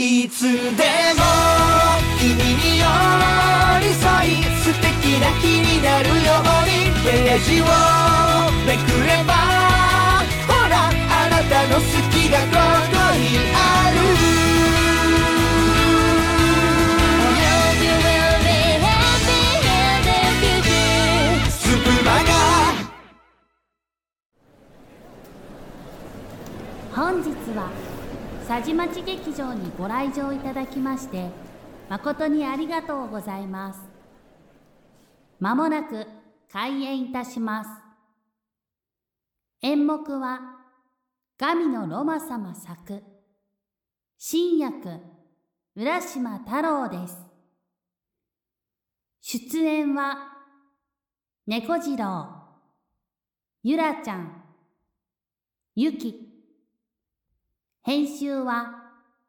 いつでも君に寄り添い素敵な日になるようにページをめくればほらあなたの好きがここにある本日は佐治町劇場にご来場いただきまして誠にありがとうございます。まもなく開演いたします。演目は神のロマ様作新薬浦島太郎です。出演は猫次郎ゆらちゃんゆき編集は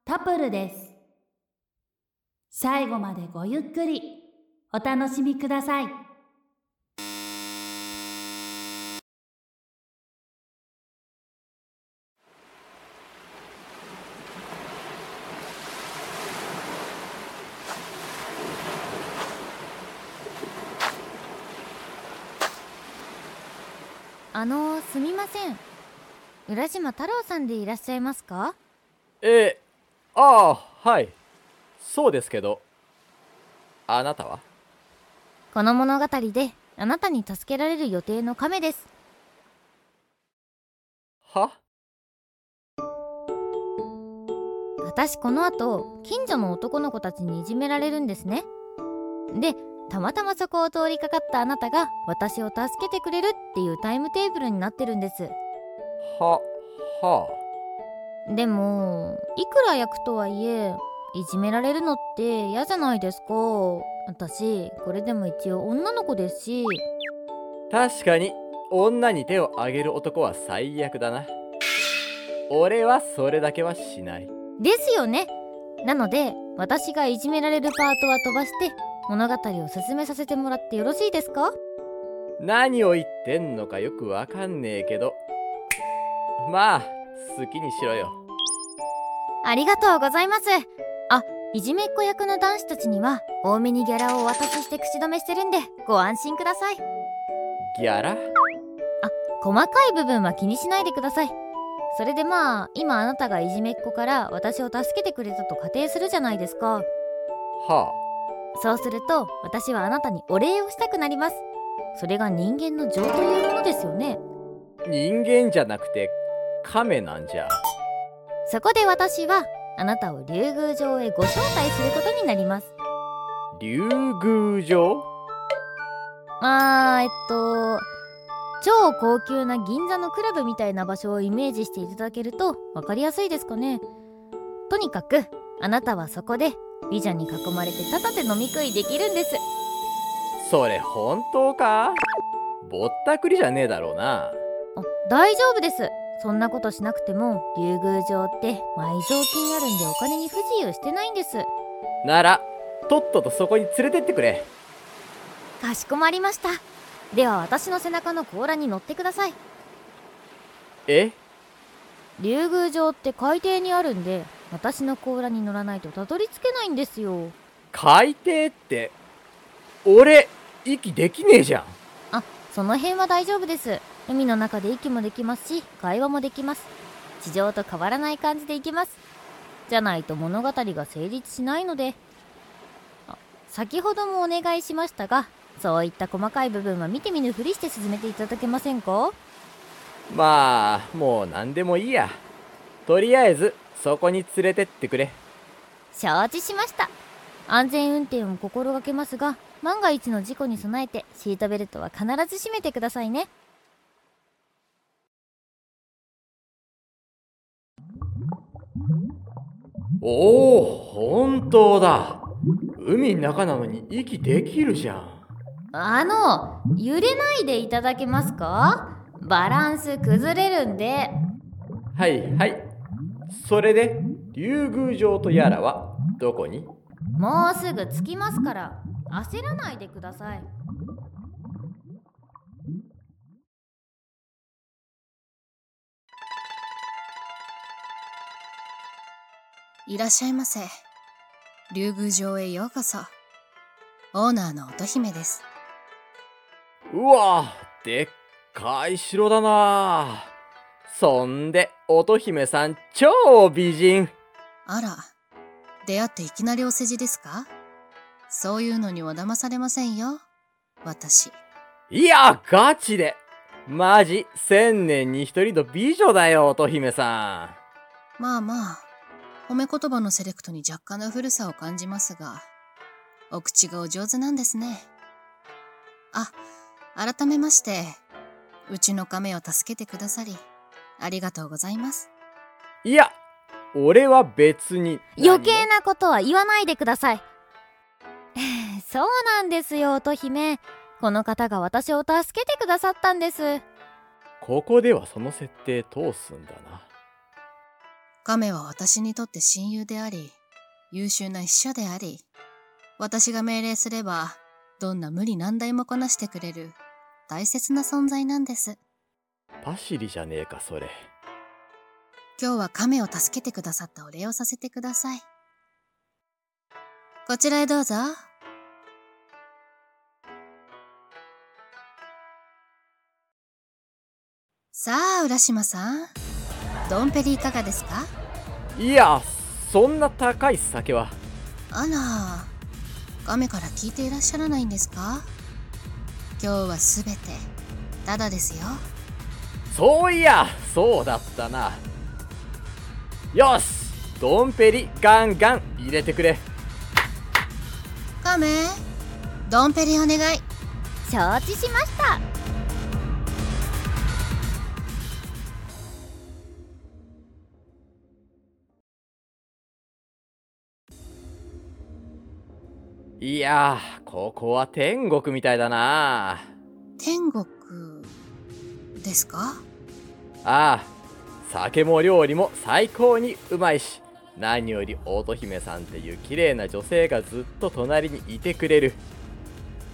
タプルです。最後までごゆっくりお楽しみください。あのすみません浦島太郎さんでいらっしゃいますか？えー、ああはい。そうですけどあなたは？この物語であなたに助けられる予定の亀です。は？私この後近所の男の子たちにいじめられるんですね。でたまたまそこを通りかかったあなたが私を助けてくれるっていうタイムテーブルになってるんですははでもいくら役とはいえいじめられるのって嫌じゃないですか。私これでも一応女の子ですし。確かに女に手を挙げる男は最悪だな。俺はそれだけはしない。ですよね。なので私がいじめられるパートは飛ばして物語を進めさせてもらってよろしいですか？何を言ってんのかよくわかんねえけどまあ好きにしろよ。ありがとうございます。あいじめっ子役の男子たちには多めにギャラをお渡しして口止めしてるんでご安心ください。ギャラ？細かい部分は気にしないでください。それでまあ今あなたがいじめっ子から私を助けてくれたと仮定するじゃないですか。はそうすると私はあなたにお礼をしたくなります。それが人間の情というものですよね。あ人間じゃなくて亀なんじゃ。そこで私はあなたを竜宮城へご招待することになります。竜宮城？あーえっと超高級な銀座のクラブみたいな場所をイメージしていただけると分かりやすいですかね。とにかくあなたはそこで美女に囲まれてタダで飲み食いできるんです。それ本当か？ぼったくりじゃねえだろうな。あ大丈夫ですそんなことしなくても竜宮城って埋蔵金あるんでお金に不自由してないんです。ならとっととそこに連れてってくれ。かしこまりました。では私の背中の甲羅に乗ってください。え？竜宮城って海底にあるんで私の甲羅に乗らないとたどり着けないんですよ。海底って俺息できねえじゃん。あその辺は大丈夫です海の中で息もできますし会話もできます。地上と変わらない感じでいけます。じゃないと物語が成立しないので。あ先ほどもお願いしましたがそういった細かい部分は見て見ぬふりして進めていただけませんか？まあもう何でもいいや。とりあえずそこに連れてってくれ。承知しました。安全運転を心がけますが万が一の事故に備えてシートベルトは必ず締めてくださいねおお本当だ。海の中なのに息できるじゃん。あの揺れないでいただけますか？バランス崩れるんで。はいはい。それで竜宮城とやらはどこに？もうすぐ着きますから焦らないでくださいいらっしゃいませ。竜宮城へようこそ。オーナーの乙姫です。うわでっかい城だなそんで乙姫さん超美人あら、出会っていきなりお世辞ですか？そういうのには騙されませんよ。私。いやガチでマジ千年に一人の美女だよ乙姫さまあまあ、褒め言葉のセレクトに若干の古さを感じますが、お口がお上手なんですね。あ、改めまして、うちの亀を助けてくださり、ありがとうございます。んいや俺は別に。余計なことは言わないでください。そうなんですよ乙姫。この方が私を助けてくださったんです。ここではその設定通すんだな亀は私にとって親友であり、優秀な秘書であり、私が命令すれば、どんな無理難題もこなしてくれる大切な存在なんです。パシリじゃねえかそれ今日は亀を助けてくださったお礼をさせてください。こちらへどうぞ。さあ、浦島さん。ドンペリいかがですか？いやそんな高い酒は。あら、亀から聞いていらっしゃらないんですか？今日はすべて、ただですよ。そういやそうだったな。よしドンペリガンガン入れてくれ。亀、ドンペリお願い。承知しましたいやーここは天国みたいだな。天国、ですか？ああ酒も料理も最高にうまいし何より乙姫さんっていう綺麗な女性がずっと隣にいてくれる。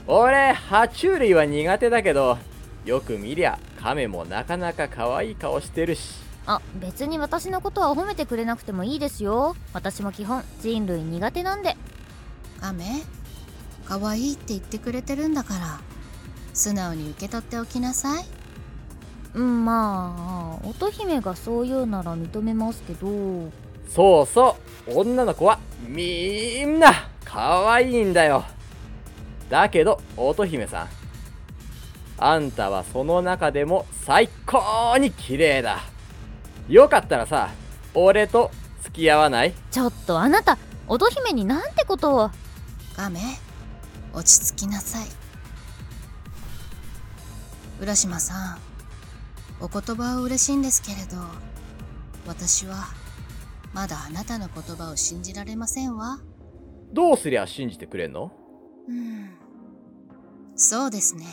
俺爬虫類は苦手だけどよく見りゃ亀もなかなか可愛い顔してるし。あ別に私のことは褒めてくれなくてもいいですよ。私も基本人類苦手なんで亀、可愛いって言ってくれてるんだから、素直に受け取っておきなさい。うんまあ乙姫がそう言うなら認めますけど。そうそう女の子はみんな可愛いんだよ。だけど乙姫さん。あんたはその中でも最高に綺麗だ。よかったらさ俺と付き合わない？ちょっとあなた乙姫になんてことを亀、落ち着きなさい。浦島さん、お言葉は嬉しいんですけれど、私はまだあなたの言葉を信じられませんわ。どうすりゃ信じてくれんの？うん、そうですね。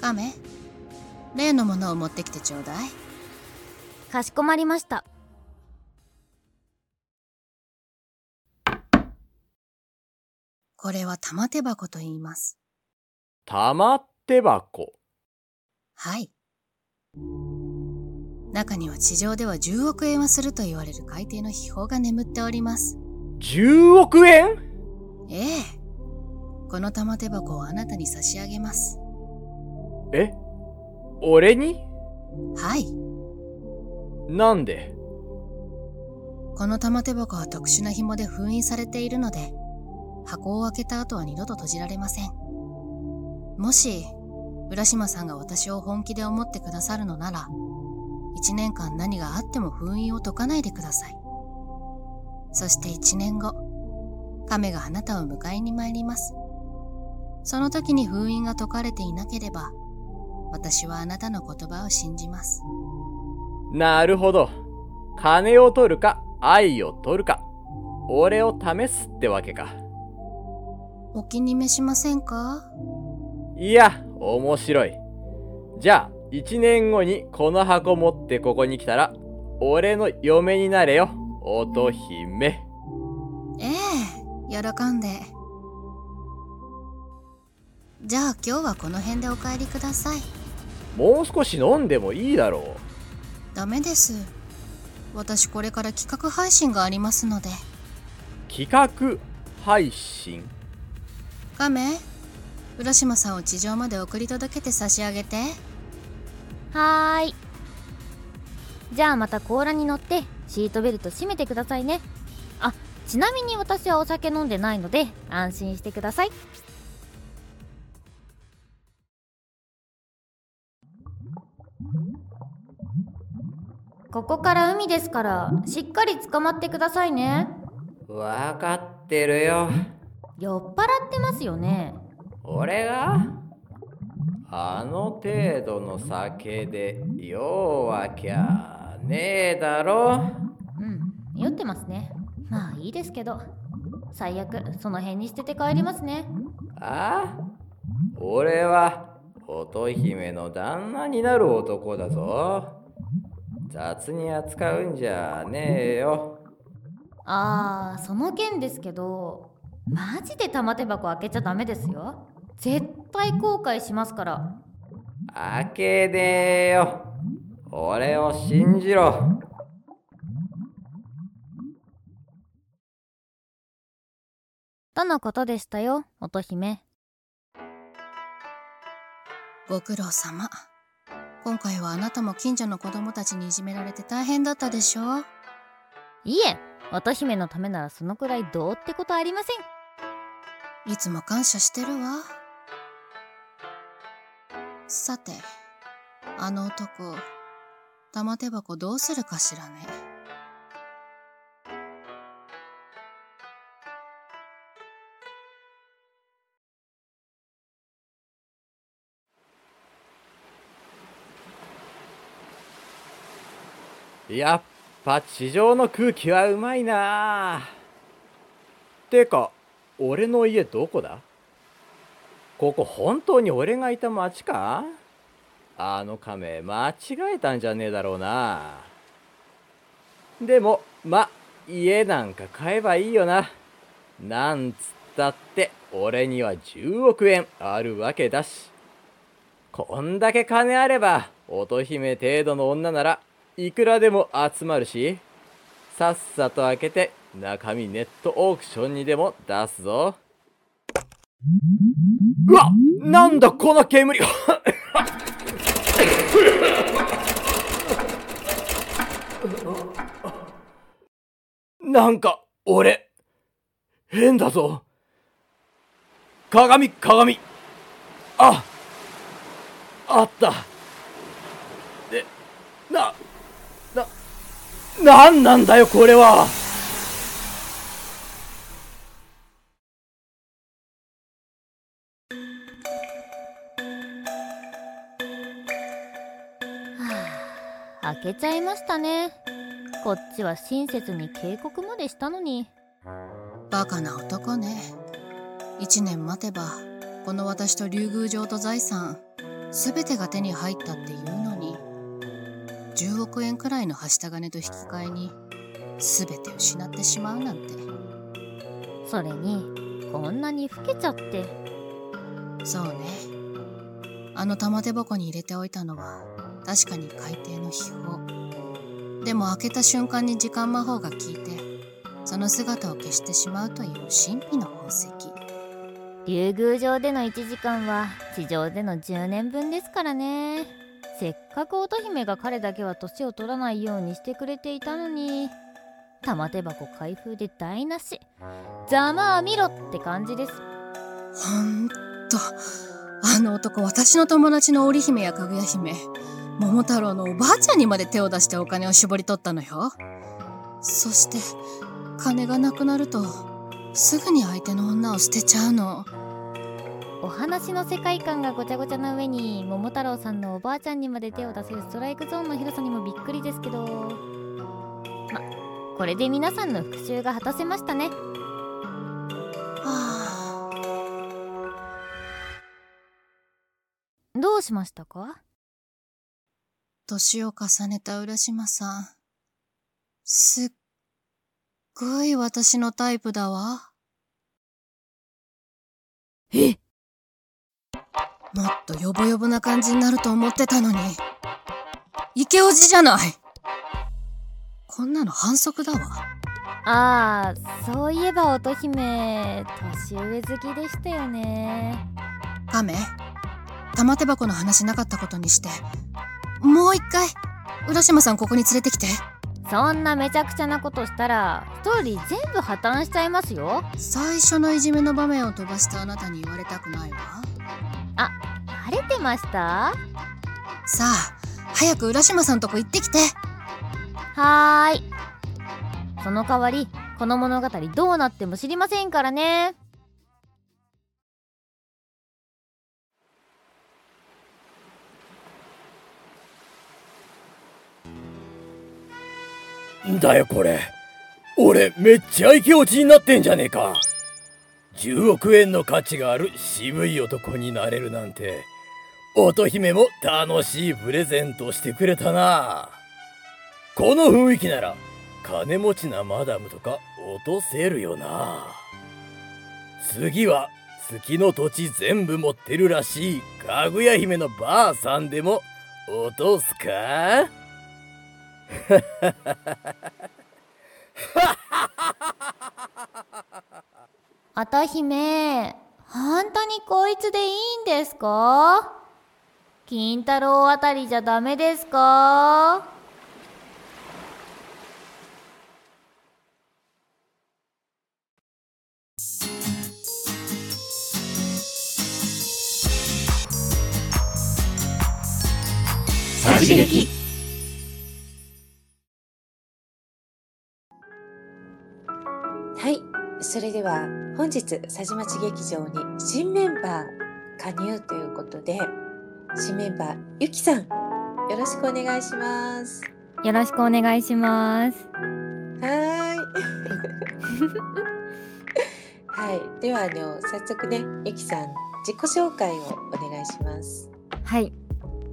亀、例のものを持ってきてちょうだい。かしこまりましたこれは玉手箱と言います。玉手箱はい。中には地上では10億円はすると言われる海底の秘宝が眠っております。10億円？ええ。この玉手箱をあなたに差し上げます。え？俺に？はい。なんで？この玉手箱は特殊な紐で封印されているので、箱を開けた後は二度と閉じられません。もし、浦島さんが私を本気で思ってくださるのなら、一年間何があっても封印を解かないでください。そして一年後、亀があなたを迎えに参ります。その時に封印が解かれていなければ、私はあなたの言葉を信じます。なるほど金を取るか愛を取るか俺を試すってわけかお気に召しませんか？いや面白いじゃあ1年後にこの箱持ってここに来たら俺の嫁になれよ乙姫ええ、喜んで。じゃあ今日はこの辺でお帰りください。もう少し飲んでもいいだろダメです。私これから企画配信がありますので企画配信？亀浦島さんを地上まで送り届けて差し上げて。はーい。じゃあまた甲羅に乗ってシートベルト締めてくださいね。あちなみに私はお酒飲んでないので安心してください。ここから海ですからしっかり捕まってくださいね。わかってるよ酔っ払ってますよね。俺が？あの程度の酒で酔うわきゃねえだろ。うん酔ってますね。まあいいですけど。最悪その辺に捨てて帰りますね。あ？俺は乙姫の旦那になる男だぞ。雑に扱うんじゃねえよ。あーその件ですけどマジで玉手箱開けちゃダメですよ。絶対後悔しますから。開けねえよ。俺を信じろ。とのことでしたよ乙姫。ご苦労様。今回はあなたも近所の子供たちにいじめられて大変だったでしょう。いえ乙姫のためならそのくらいどうってことありませんいつも感謝してるわ。さてあの男玉手箱どうするかしらね。やっぱ地上の空気はうまいな。てか俺の家どこだ？ここ本当に俺がいた町か？あの亀間違えたんじゃねえだろうな。でもま家なんか買えばいいよな。なんつったって俺には10億円あるわけだし。こんだけ金あれば乙姫程度の女ならいくらでも集まるし。さっさと開けて中身ネットオークションにでも出すぞ。うわなんだこの煙。なんか俺変だぞ。鏡鏡。ああった。でなななんなんだよこれは。開けちゃいましたね。こっちは親切に警告までしたのに。バカな男ね。一年待てばこの私と竜宮城と財産全てが手に入ったっていうのに。10億円くらいのはした金と引き換えに全て失ってしまうなんて。それにこんなに老けちゃって。そうね。あの玉手箱に入れておいたのは確かに海底の秘宝。でも開けた瞬間に時間魔法が効いてその姿を消してしまうという神秘の宝石竜宮城での1時間は地上での10年分ですからね。せっかく乙姫が彼だけは年を取らないようにしてくれていたのに玉手箱開封で台無し。ざまあ見ろって感じです。ほんとあの男私の友達の織姫やかぐや姫桃太郎のおばあちゃんにまで手を出してお金を絞り取ったのよ。そして金がなくなるとすぐに相手の女を捨てちゃうの。お話の世界観がごちゃごちゃな上に桃太郎さんのおばあちゃんにまで手を出せるストライクゾーンの広さにもびっくりですけど。まこれで皆さんの復讐が果たせましたね。はあ。どうしましたか？年を重ねた浦島さん。すっごい私のタイプだわ。え？もっとヨボヨボな感じになると思ってたのに。イケオジじゃない。こんなの反則だわ。ああそういえば乙姫年上好きでしたよね。亀玉手箱の話なかったことにしてもう一回浦島さんここに連れてきて。そんなめちゃくちゃなことしたらストーリー全部破綻しちゃいますよ。最初のいじめの場面を飛ばしたあなたに言われたくないわ。晴れてました？さあ早く浦島さんとこ行ってきて。はーい。その代わりこの物語どうなっても知りませんからねんだよこれ。俺めっちゃイケオチになってんじゃねえか。10億円の価値がある渋い男になれるなんて。乙姫も楽しいプレゼントしてくれたな。この雰囲気なら金持ちなマダムとか落とせるよな。次は月の土地全部持ってるらしいかぐや姫のばあさんでも落とすか？乙姫本当にこいつでいいんですか？金太郎あたりじゃダメですか？刺激それでは本日佐治町劇場に新メンバー加入ということで新メンバーゆきさんよろしくお願いします。よろしくお願いしますはーい。はい、ではあの早速ねゆきさん自己紹介をお願いします。はい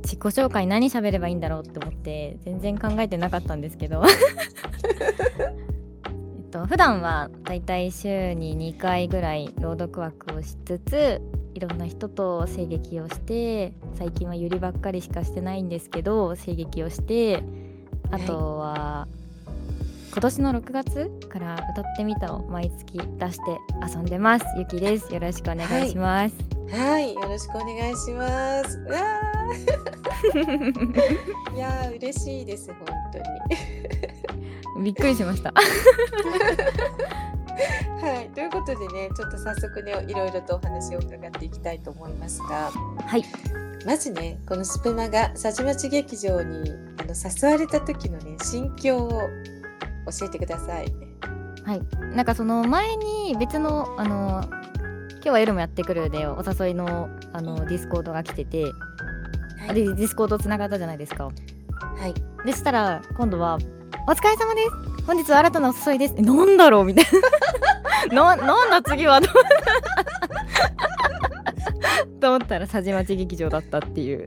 自己紹介何喋ればいいんだろうって思って全然考えてなかったんですけど と普段はだいたい週に2回ぐらい朗読枠をしつついろんな人と声劇をして最近はゆりばっかりしかしてないんですけど声劇をしてあとは、今年の6月から歌ってみたを毎月出して遊んでます。ゆきです。よろしくお願いします、はい、よろしくお願いします。うわー。いやー嬉しいです。本当に。びっくりしました。はい、ということでねちょっと早速ねいろいろとお話を伺っていきたいと思いますが。はい。まずねこのスプマが佐治町劇場にあの誘われた時のね心境を教えてください。はい、なんかその前に別のあの今日は夜もやってくるでお誘いのあの Discord が来てて、はい。で Discord つながったじゃないですか。はい、でしたら今度は「お疲れ様です。本日は新たなお誘いです」えなんだろう？みたいな。ななんだ次は？とと思ったら佐治町劇場だったっていう。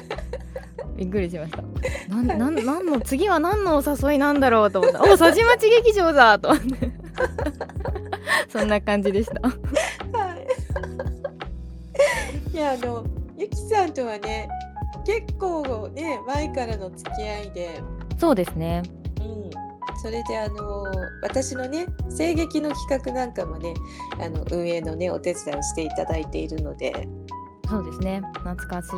びっくりしました。なんなんなんの次は何のお誘いなんだろうと思った。お佐治町劇場だ！と思って。そんな感じでした。はい、いやあのゆきさんとはね結構ね前からの付き合いで、そうですね。うん、それであの私のね声劇の企画なんかもねあの運営のねお手伝いをしていただいているので。そうですね。懐かし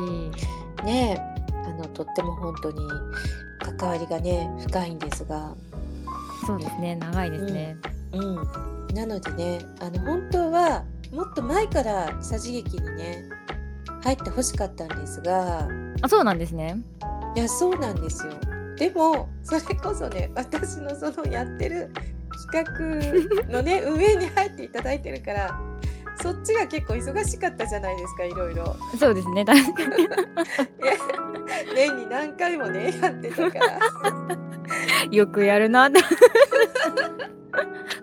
い。ねあのとっても本当に関わりがね深いんですが、そうですね。長いですね、うん、なのでねあの本当はもっと前から佐治劇にね入ってほしかったんですが。あそうなんですね。いやそうなんですよでもそれこそね私のそのやってる企画のね 運営に入っていただいてるからそっちが結構忙しかったじゃないですかいろいろ。そうですね確かに。年に何回もねやってたから。よくやるな。って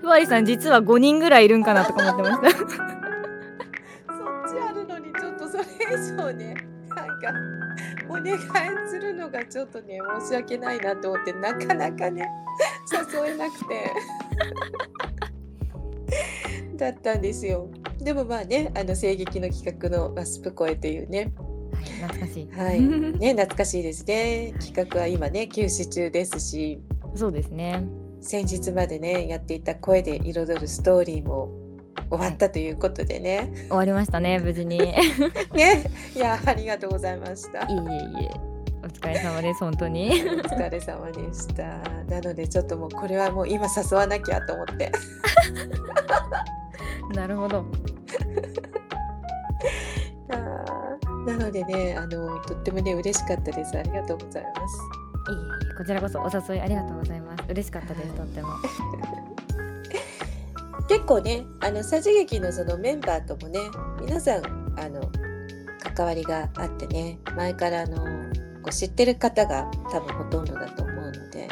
ふわりさん実は5人ぐらいいるんかなとか思ってました。そっちあるのにちょっとそれ以上ねなんか お願いするのがちょっとね申し訳ないなと思ってなかなかね誘えなくて。だったんですよ。でもまあねあの声劇の企画の「マスプ声」というね。はい懐かしい。はい。ね懐かしいですね。企画は今ね休止中ですし。そうですね。先日までねやっていた声で彩るストーリーも終わったということでね、終わりましたね無事に。い えねいやありがとうございました。いえいえお疲れ様です本当に。お疲れ様でした。なのでちょっともうこれはもう今誘わなきゃと思って。なるほど。なのでねあのとってもね嬉しかったです。ありがとうございます。いえいえこちらこそお誘いありがとうございます。嬉しかったですとっても結構ねあのさじ劇のそのメンバーともね皆さんあの関わりがあってね前からあのこう知ってる方が多分ほとんどだと思うので、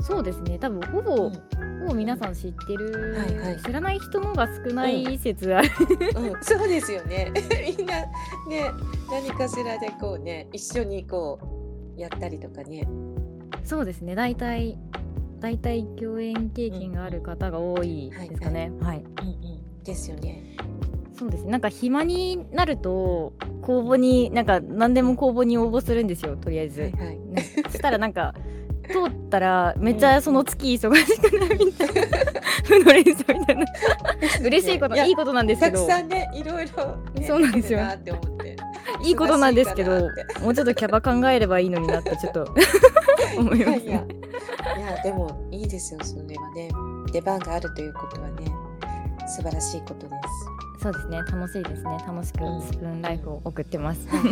そうですね。多分ほぼ、うん。ほぼ皆さん知ってる、はいはい。知らない人の方が少ない説ある、うん、そうですよね。みんなね何かしらでこうね一緒にこうやったりとかね。そうですね。大体大体共演経験がある方が多いですかね、はいうんうん。ですよね。そうです。ねなんか暇になると公募になんか何でも公募に応募するんですよとりあえず、はいはい。ね。そしたらなんか通ったらめっちゃその月忙しくなるみたいな。負の連鎖みたいな。嬉しいことやいいことなんですけど。たくさんねいろいろ、ね、そうなんですよ。って思っていいことなんですけどもうちょっとキャバ考えればいいのになってちょっと 思いますいやいやねいやでもいいですよそれはね。出番があるということはね素晴らしいことです。そうですね。楽しいですね。楽しくうん。スプーンライフを送ってます、はい、は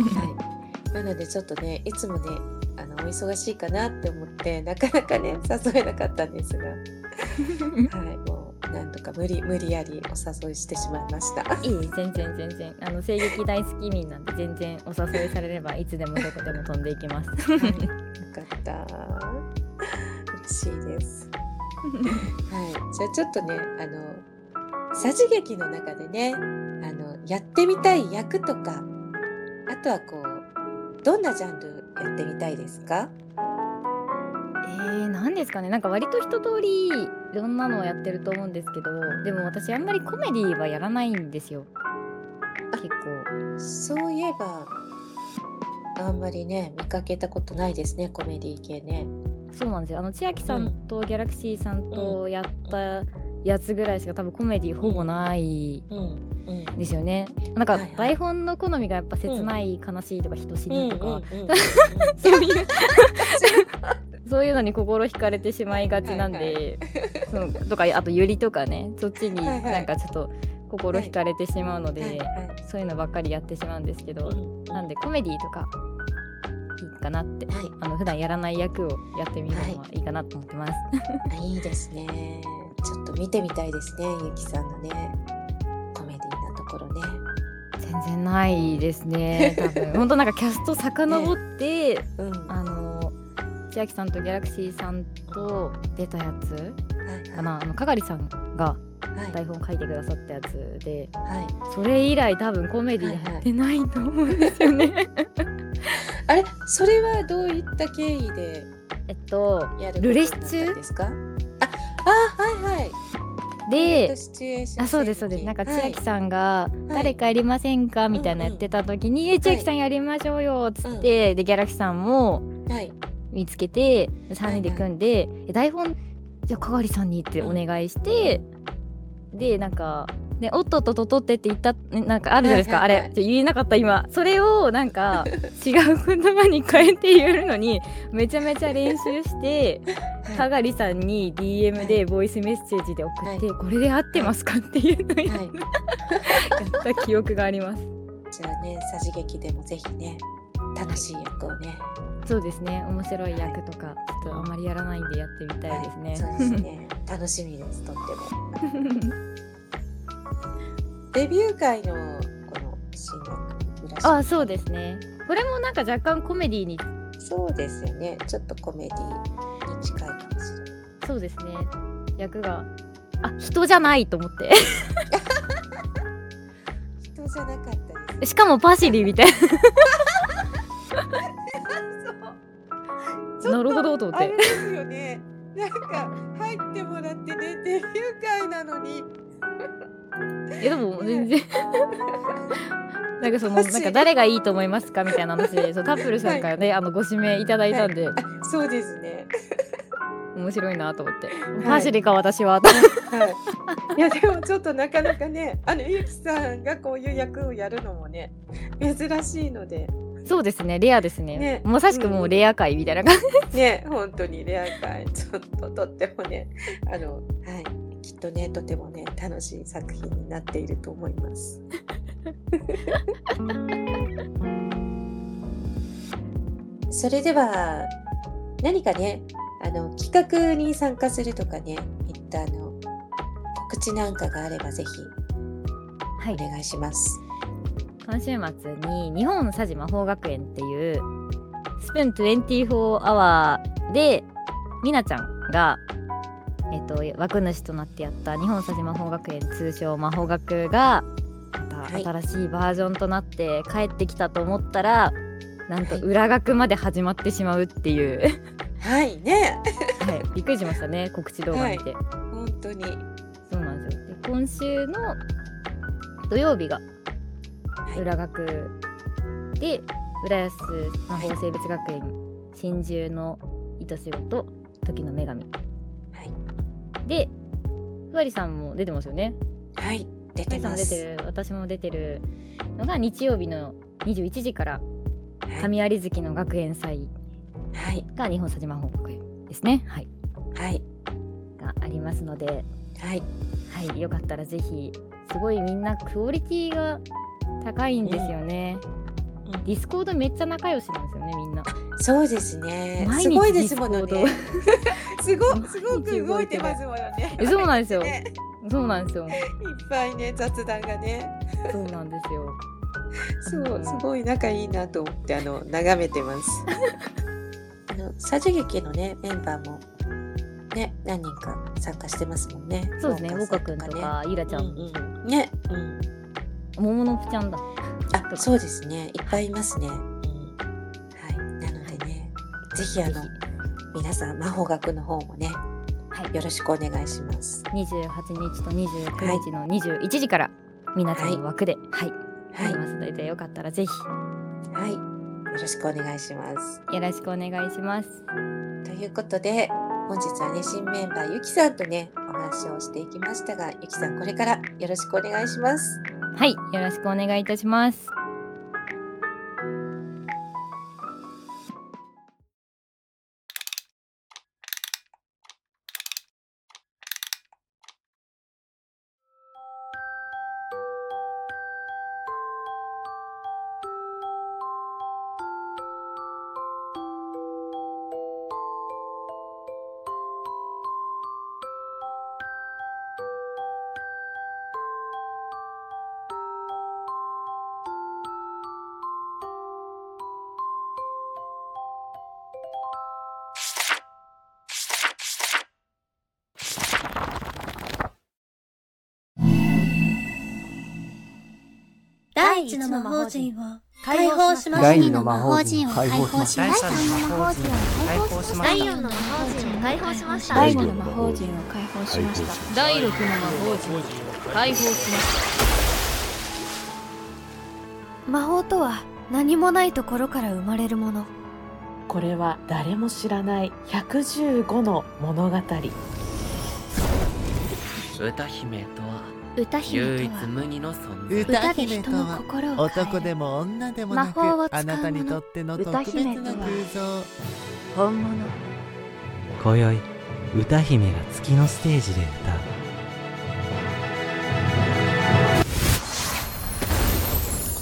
い、なのでちょっとねいつもねあのお忙しいかなって思ってなかなかね誘えなかったんですが。はいもうなんとか無理無理やりお誘いしてしまいました。いい全然全然。あの声劇大好き民なんで全然お誘いされればいつでもどこでも飛んでいきます。はい、よかった。嬉しいです。はいじゃあちょっとねあのさじ劇の中でねあのやってみたい役とかあとはこうどんなジャンルやってみたいですか？えー、何ですかね。なんか割と一通りいろんなのをやってると思うんですけどでも私あんまりコメディはやらないんですよ。結構。そういえばあんまりね見かけたことないですねコメディ系ね。そうなんですよ。あの千秋さんとギャラクシーさんとやったやつぐらいしか多分コメディほぼないですよね。なんか台本の好みがやっぱ切ない、悲しいとか人死ぬとか、そういうそういうのに心惹かれてしまいがちなんで、はいそのとかあとユリとかねそっちにはいはい。なんかちょっと心惹かれてしまうので、はいはいそういうのばっかりやってしまうんですけど、うん。なんでコメディとかいいかなってはい。あの普段やらない役をやってみるのはいいかなと思ってます。あいいですね。ちょっと見てみたいですねゆきさんのねコメディなところね。全然ないですね多分。本当なんかキャスト遡って、うん。あの千秋さんとギャラクシーさんと出たやつはいかな。あのかがりさんがはい。台本書いてくださったやつではい。それ以来多分コメディやってないと思うんですよね。あれ？それはどういった経緯で？えっとルレシ中ですか？ああはいはい。であそうですそうです。なんか千秋さんが「い。誰かやりませんか?」みたいなやってた時に「え千秋さんやりましょうよ」っつって、でギャラクシーさんもんはい見つけて3人で組んで、え台本じゃあかがりさんにってお願いして、でなんかね、おっとっとととってって言ったねなんかあるじゃないですか、はいはいはい。あれ。言えなかった今。それをなんか 違う言葉に変えて言えるのにめちゃめちゃ練習してかがりさんに DM でボイスメッセージで送って、これで合ってますかっていうのをやはい。った記憶があります。じゃあねさじ劇でもぜひね楽しい役をねそうですね。面白い役とかちょっとあまりやらないんでやってみたいですね、はい、そうですね。楽しみです。とっても。デビュー会のこの新役浦島あそうですね。これもなんか若干コメディにそうですよね。ちょっとコメディに近いかもしれない。そうですね。役があ人じゃないと思って。人じゃなかったです。しかもパシリみたいそなるほどと思って。あれですよね。なんか入ってもらってねデビュー会なのに。なえでも全然。なんかそのなんか誰がいいと思いますかみたいな話でそうタップルさんからね、あのご指名い。ただいたんで、あそうですね。面白いなと思って、い。パシリか私は。はい。いやでもちょっとなかなかね、あのゆきさんがこういう役をやるのもね、珍しいので、そうですねレアですね。ね。まさしくもうレア界みたいな感じ、ね、本当にレア感ちょっととってもね、あのはい、きっとねとてもね楽しい作品になっていると思います。それでは何かねあの企画に参加するとかねいったあの告知なんかがあればぜひはい。お願いします。今週末に日本佐治魔法学園っていうスプーン24アワーでみなちゃんがえっと枠主となってやった日本佐治魔法学園通称魔法学がまはい。た新しいバージョンとなって帰ってきたと思ったら、なんと裏学まで始まってしまうっていう、はいね。はい、びっくりしましたね告知動画見て、本当に。そうなんですよ。で今週の土曜日が裏学。で浦安魔法生物学園真珠の糸仕事時の女神。はい。でふわりさんも出てますよね。はい。出てます。出てる。私も出てるのが日曜日の21時からはい。神有月の学園祭はい。が日本佐治魔法学園ですね。はい。はい。がありますので。はい。はい。よかったらぜひすごいみんなクオリティが高いんですよね、うん。 Discord めっちゃ仲良しなんですよねみんな。そうですね。すごいですものね。ス。すごすごく動いてますものね。えそうなんですよ。ね。そうなんですよ。いっぱいね雑談がね。そうなんですよ。そうすごい仲いいなと思ってあの眺めてます。あの佐治劇のねメンバーもね何人か参加してますもんね。そうですね。ウォーカウォカくんとかゆらちゃん、ね、うん。もものぷちゃんだ。あそうですね。いっぱいいますね。うん、はい。なのでねぜひあの皆さん魔法学の方もねはい。よろしくお願いします。28日と29日の21時からみなちゃんの枠ではい、はい。ありますのでよかったらぜひ。はい、よろしくお願いします。よろしくお願いします。ということで、本日はね、新メンバーゆきさんとね、お話をしていきましたが、ゆきさん、これからよろしくお願いします。はいよろしくお願いいたします。一の魔法陣を解放しま第二の魔法陣を解放しました第三の魔法陣を解放しました第四の魔法陣を解放しました。第五の魔法陣を解放しました。第6の魔法陣解放しました。魔法とは何もないところから生まれるもの。これは誰も知らない115の物語。歌姫とは歌姫唯一とは無二の存在。歌で人の心を変え男でも女でもなく魔法を使うあなたにとっての特別な空想本物。今宵歌姫が月のステージで歌う。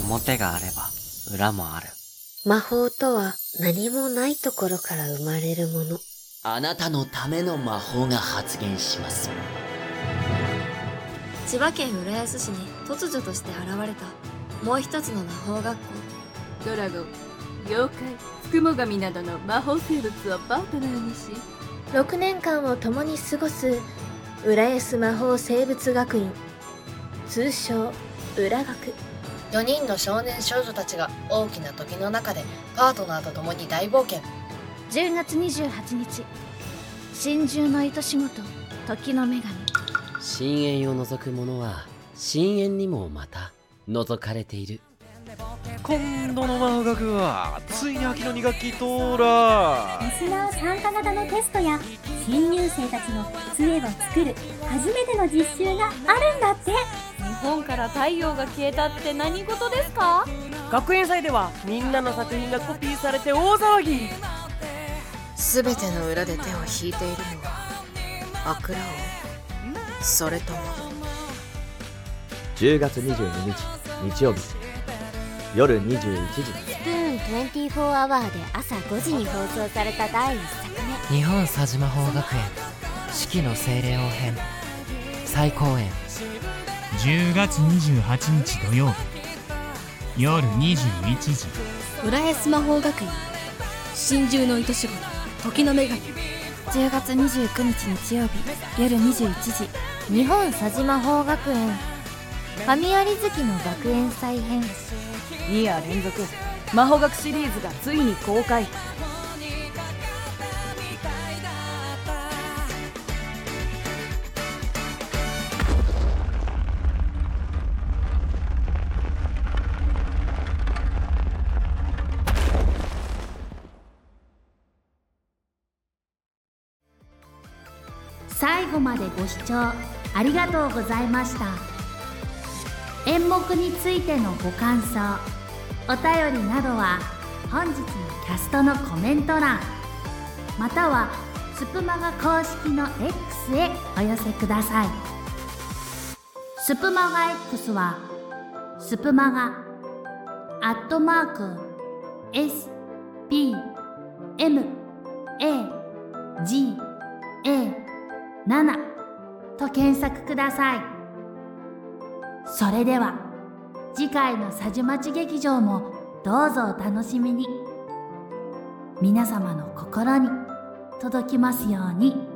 表があれば裏もある。魔法とは何もないところから生まれるもの。あなたのための魔法が発現します千葉県浦安市に突如として現れた。もう一つの魔法学校。ドラゴン妖怪つくも神などの魔法生物をパートナーにし。6年間を共に過ごす浦安魔法生物学院。通称浦学。4人の少年少女たちが大きな時の中でパートナーと共に大冒険。10月28日真珠の糸仕事時の女神深淵を覗く者は深淵にもまた覗かれている。こん年度の魔法学はついに秋の2学期到来。リスナー参加型のテストや新入生たちの杖を作る初めての実習があるんだって。日本から太陽が消えたって何事ですか？学園祭ではみんなの作品がコピーされて大騒ぎ。全ての裏で手を引いているのはアクラ王それとも。10月22日日曜日。夜21時。スプーン24アワーで朝5時に放送された第1作目。日本佐島法学園四季の精霊王編再公演10月28日土曜日。夜21時。浦安魔法学院。真珠の糸仕事時の女神。10月29日日曜日夜21時日本佐島法学園。神有月の学園再編。2夜連続。魔法学シリーズがついに公開。最後までご視聴ありがとうございました。演目についてのご感想お便りなどは本日のキャストのコメント欄またはスプマガ公式の X へお寄せください。スプマガ X はスプマガアットマーク S P M A G A 7と検索ください。それでは次回の佐治町劇場もどうぞお楽しみに。皆様の心に届きますように。